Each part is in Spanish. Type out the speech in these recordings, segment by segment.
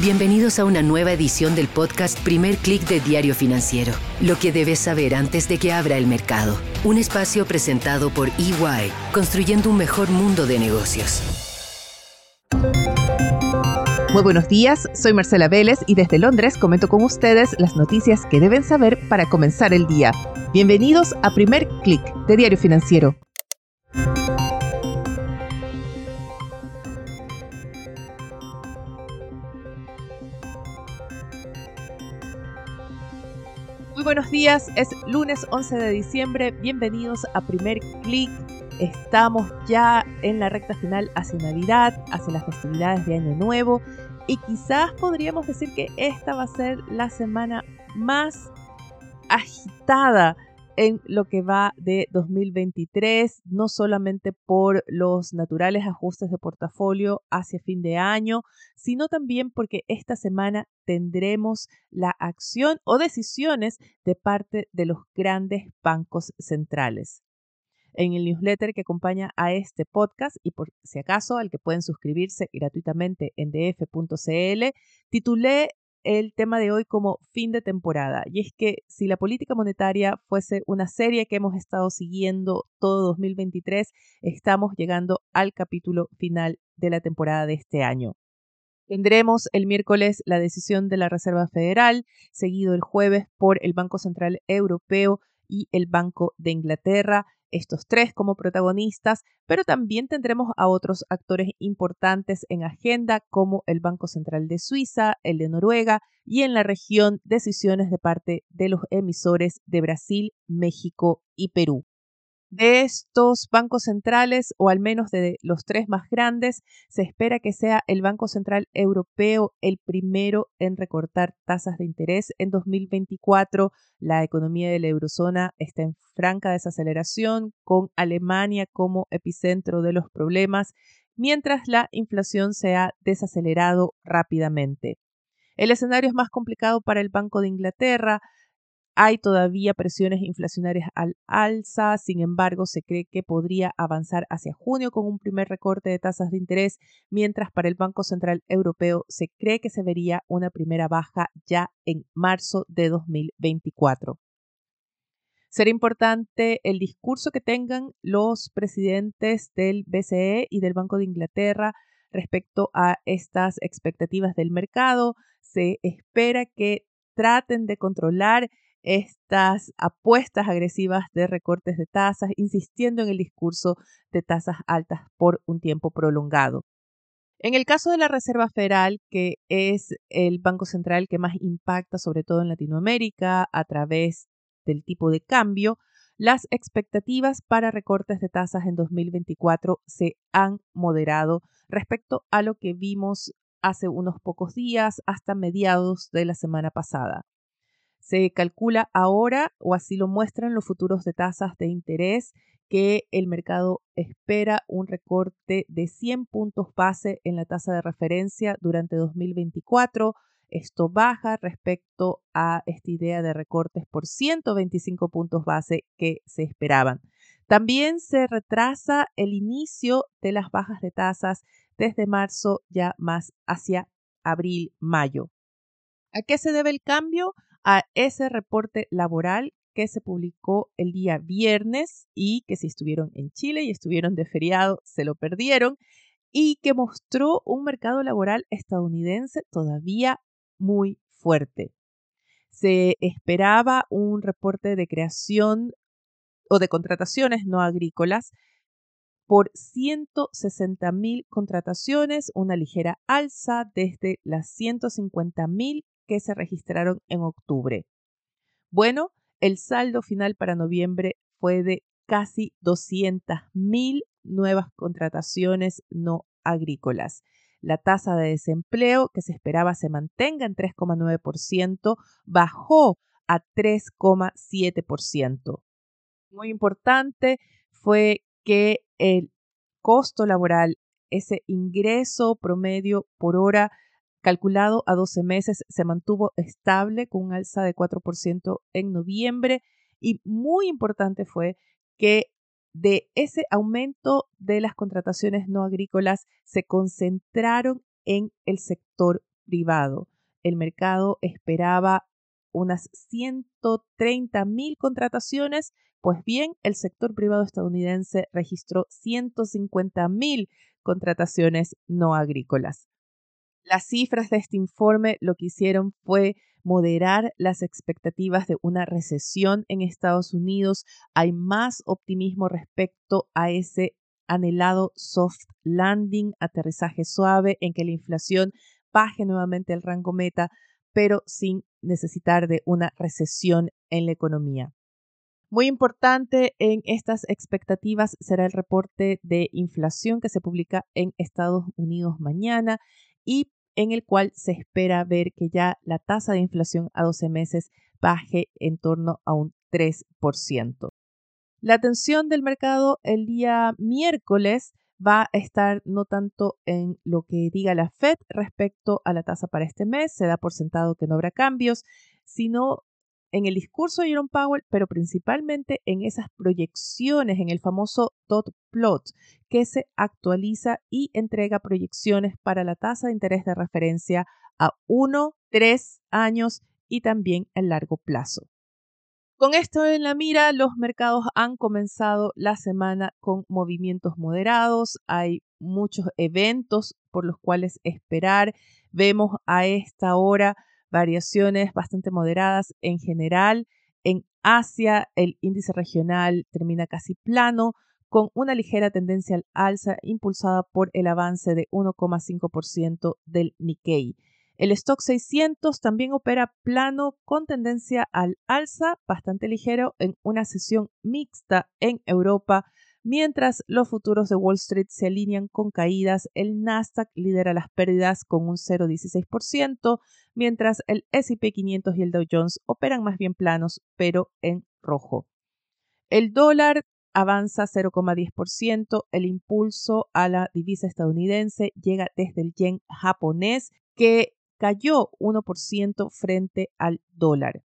Bienvenidos a una nueva edición del podcast Primer Click de Diario Financiero. Lo que debes saber antes de que abra el mercado. Un espacio presentado por EY, construyendo un mejor mundo de negocios. Muy buenos días, soy Marcela Vélez y desde Londres comento con ustedes las noticias que deben saber para comenzar el día. Bienvenidos a Primer Click de Diario Financiero. Buenos días, es lunes 11 de diciembre, bienvenidos a Primer Click. Estamos ya en la recta final hacia Navidad, hacia las festividades de Año Nuevo. Y quizás podríamos decir que esta va a ser la semana más agitada en lo que va de 2023, no solamente por los naturales ajustes de portafolio hacia fin de año, sino también porque esta semana tendremos la acción o decisiones de parte de los grandes bancos centrales. En el newsletter que acompaña a este podcast y por si acaso al que pueden suscribirse gratuitamente en df.cl, titulé el tema de hoy como fin de temporada. Y es que si la política monetaria fuese una serie que hemos estado siguiendo todo 2023, estamos llegando al capítulo final de la temporada de este año. Tendremos el miércoles la decisión de la Reserva Federal, seguido el jueves por el Banco Central Europeo y el Banco de Inglaterra estos tres como protagonistas, pero también tendremos a otros actores importantes en agenda como el Banco Central de Suiza, el de Noruega y en la región decisiones de parte de los emisores de Brasil, México y Perú. De estos bancos centrales, o al menos de los tres más grandes, se espera que sea el Banco Central Europeo el primero en recortar tasas de interés en 2024. La economía de la eurozona está en franca desaceleración, con Alemania como epicentro de los problemas, mientras la inflación se ha desacelerado rápidamente. El escenario es más complicado para el Banco de Inglaterra, hay todavía presiones inflacionarias al alza, sin embargo, se cree que podría avanzar hacia junio con un primer recorte de tasas de interés, mientras para el Banco Central Europeo se cree que se vería una primera baja ya en marzo de 2024. Será importante el discurso que tengan los presidentes del BCE y del Banco de Inglaterra respecto a estas expectativas del mercado. Se espera que traten de controlar estas apuestas agresivas de recortes de tasas, insistiendo en el discurso de tasas altas por un tiempo prolongado. En el caso de la Reserva Federal, que es el banco central que más impacta sobre todo en Latinoamérica a través del tipo de cambio, las expectativas para recortes de tasas en 2024 se han moderado respecto a lo que vimos hace unos pocos días hasta mediados de la semana pasada. Se calcula ahora, o así lo muestran los futuros de tasas de interés, que el mercado espera un recorte de 100 puntos base en la tasa de referencia durante 2024. Esto baja respecto a esta idea de recortes por 125 puntos base que se esperaban. También se retrasa el inicio de las bajas de tasas desde marzo ya más hacia abril-mayo. ¿A qué se debe el cambio? A ese reporte laboral que se publicó el día viernes y que si estuvieron en Chile y estuvieron de feriado se lo perdieron y que mostró un mercado laboral estadounidense todavía muy fuerte. Se esperaba un reporte de creación o de contrataciones no agrícolas por 160 mil contrataciones, una ligera alza desde las 150 mil que se registraron en octubre. Bueno, el saldo final para noviembre fue de casi 200.000 nuevas contrataciones no agrícolas. La tasa de desempleo que se esperaba se mantenga en 3,9% bajó a 3,7%. Muy importante fue que el costo laboral, ese ingreso promedio por hora calculado a 12 meses, se mantuvo estable con un alza de 4% en noviembre y muy importante fue que de ese aumento de las contrataciones no agrícolas se concentraron en el sector privado. El mercado esperaba unas 130 mil contrataciones, pues bien, el sector privado estadounidense registró 150 mil contrataciones no agrícolas. Las cifras de este informe lo que hicieron fue moderar las expectativas de una recesión en Estados Unidos. Hay más optimismo respecto a ese anhelado soft landing, aterrizaje suave en que la inflación baje nuevamente el rango meta, pero sin necesitar de una recesión en la economía. Muy importante en estas expectativas será el reporte de inflación que se publica en Estados Unidos mañana y en el cual se espera ver que ya la tasa de inflación a 12 meses baje en torno a un 3%. La atención del mercado el día miércoles va a estar no tanto en lo que diga la Fed respecto a la tasa para este mes, se da por sentado que no habrá cambios, sino en el discurso de Jerome Powell, pero principalmente en esas proyecciones, en el famoso dot plot, que se actualiza y entrega proyecciones para la tasa de interés de referencia a 1, 3 años y también en largo plazo. Con esto en la mira, los mercados han comenzado la semana con movimientos moderados. Hay muchos eventos por los cuales esperar. Vemos a esta hora variaciones bastante moderadas en general. En Asia, el índice regional termina casi plano, con una ligera tendencia al alza impulsada por el avance de 1,5% del Nikkei. El stock 600 también opera plano con tendencia al alza, bastante ligero, en una sesión mixta en Europa Mientras los futuros de Wall Street se alinean con caídas, el Nasdaq lidera las pérdidas con un 0,16%, mientras el SP 500 y el Dow Jones operan más bien planos, pero en rojo. El dólar avanza 0,10%, el impulso a la divisa estadounidense llega desde el yen japonés, que cayó 1% frente al dólar.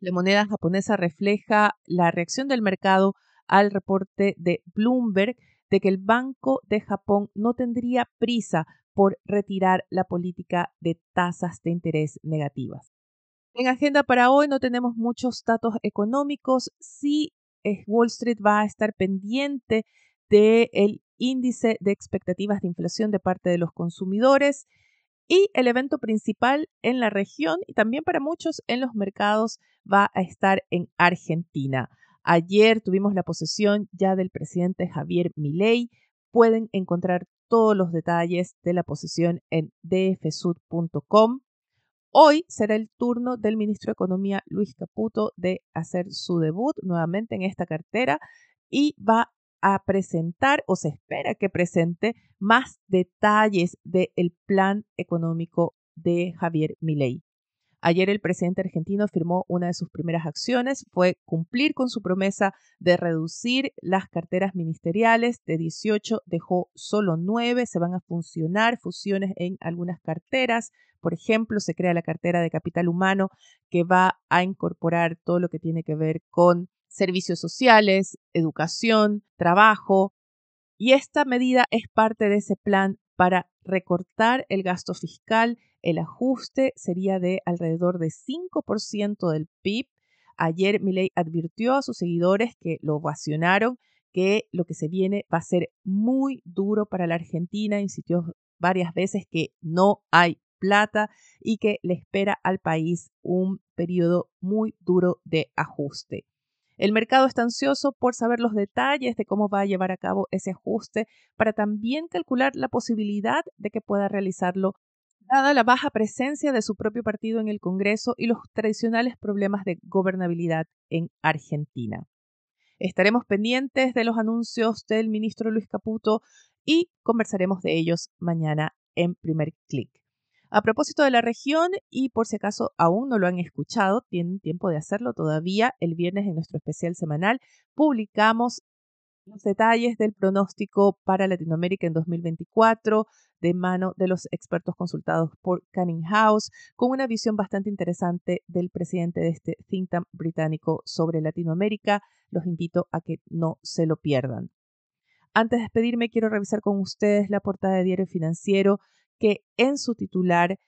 La moneda japonesa refleja la reacción del mercado al reporte de Bloomberg de que el Banco de Japón no tendría prisa por retirar la política de tasas de interés negativas. En agenda para hoy no tenemos muchos datos económicos. Sí, Wall Street va a estar pendiente del índice de expectativas de inflación de parte de los consumidores y el evento principal en la región y también para muchos en los mercados va a estar en Argentina. Ayer tuvimos la posesión ya del presidente Javier Milei. Pueden encontrar todos los detalles de la posesión en dfsud.com. Hoy será el turno del ministro de Economía Luis Caputo de hacer su debut nuevamente en esta cartera y va a presentar o se espera que presente más detalles del plan económico de Javier Milei. Ayer el presidente argentino firmó una de sus primeras acciones, fue cumplir con su promesa de reducir las carteras ministeriales. De 18 dejó solo 9, se van a funcionar fusiones en algunas carteras. Por ejemplo, se crea la cartera de capital humano que va a incorporar todo lo que tiene que ver con servicios sociales, educación, trabajo. Y esta medida es parte de ese plan para recortar el gasto fiscal el ajuste sería de alrededor de 5% del PIB. Ayer Milei advirtió a sus seguidores que lo ovacionaron que lo que se viene va a ser muy duro para la Argentina. Insistió varias veces que no hay plata y que le espera al país un periodo muy duro de ajuste. El mercado está ansioso por saber los detalles de cómo va a llevar a cabo ese ajuste para también calcular la posibilidad de que pueda realizarlo dada la baja presencia de su propio partido en el Congreso y los tradicionales problemas de gobernabilidad en Argentina. Estaremos pendientes de los anuncios del ministro Luis Caputo y conversaremos de ellos mañana en primer clic. A propósito de la región, y por si acaso aún no lo han escuchado, tienen tiempo de hacerlo todavía, el viernes en nuestro especial semanal publicamos los detalles del pronóstico para Latinoamérica en 2024 de mano de los expertos consultados por Canning House, con una visión bastante interesante del presidente de este think tank británico sobre Latinoamérica. Los invito a que no se lo pierdan. Antes de despedirme, quiero revisar con ustedes la portada de Diario Financiero que en su titular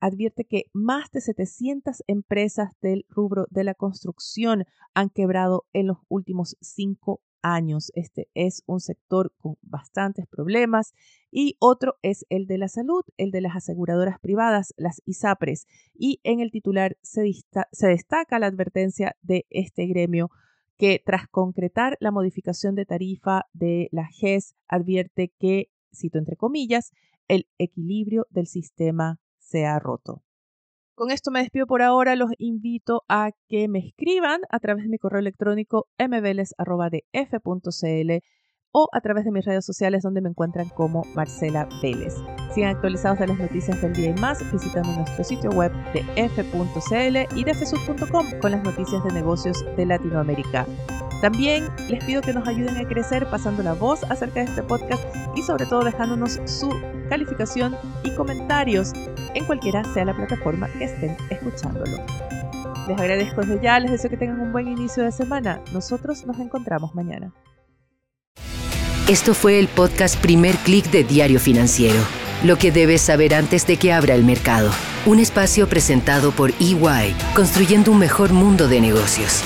advierte que más de 700 empresas del rubro de la construcción han quebrado en los últimos cinco años. Este es un sector con bastantes problemas y otro es el de la salud, el de las aseguradoras privadas, las ISAPRES. Y en el titular se, se destaca la advertencia de este gremio que tras concretar la modificación de tarifa de la GES advierte que, cito entre comillas, el equilibrio del sistema se ha roto. Con esto me despido por ahora. Los invito a que me escriban a través de mi correo electrónico mveles.df.cl o a través de mis redes sociales donde me encuentran como Marcela Vélez. Sigan actualizados de las noticias del día y más visitando nuestro sitio web de f.cl y de con las noticias de negocios de Latinoamérica. También les pido que nos ayuden a crecer pasando la voz acerca de este podcast y sobre todo dejándonos su calificación y comentarios en cualquiera sea la plataforma que estén escuchándolo. Les agradezco desde ya, les deseo que tengan un buen inicio de semana. Nosotros nos encontramos mañana. Esto fue el podcast Primer Click de Diario Financiero. Lo que debes saber antes de que abra el mercado. Un espacio presentado por EY, construyendo un mejor mundo de negocios.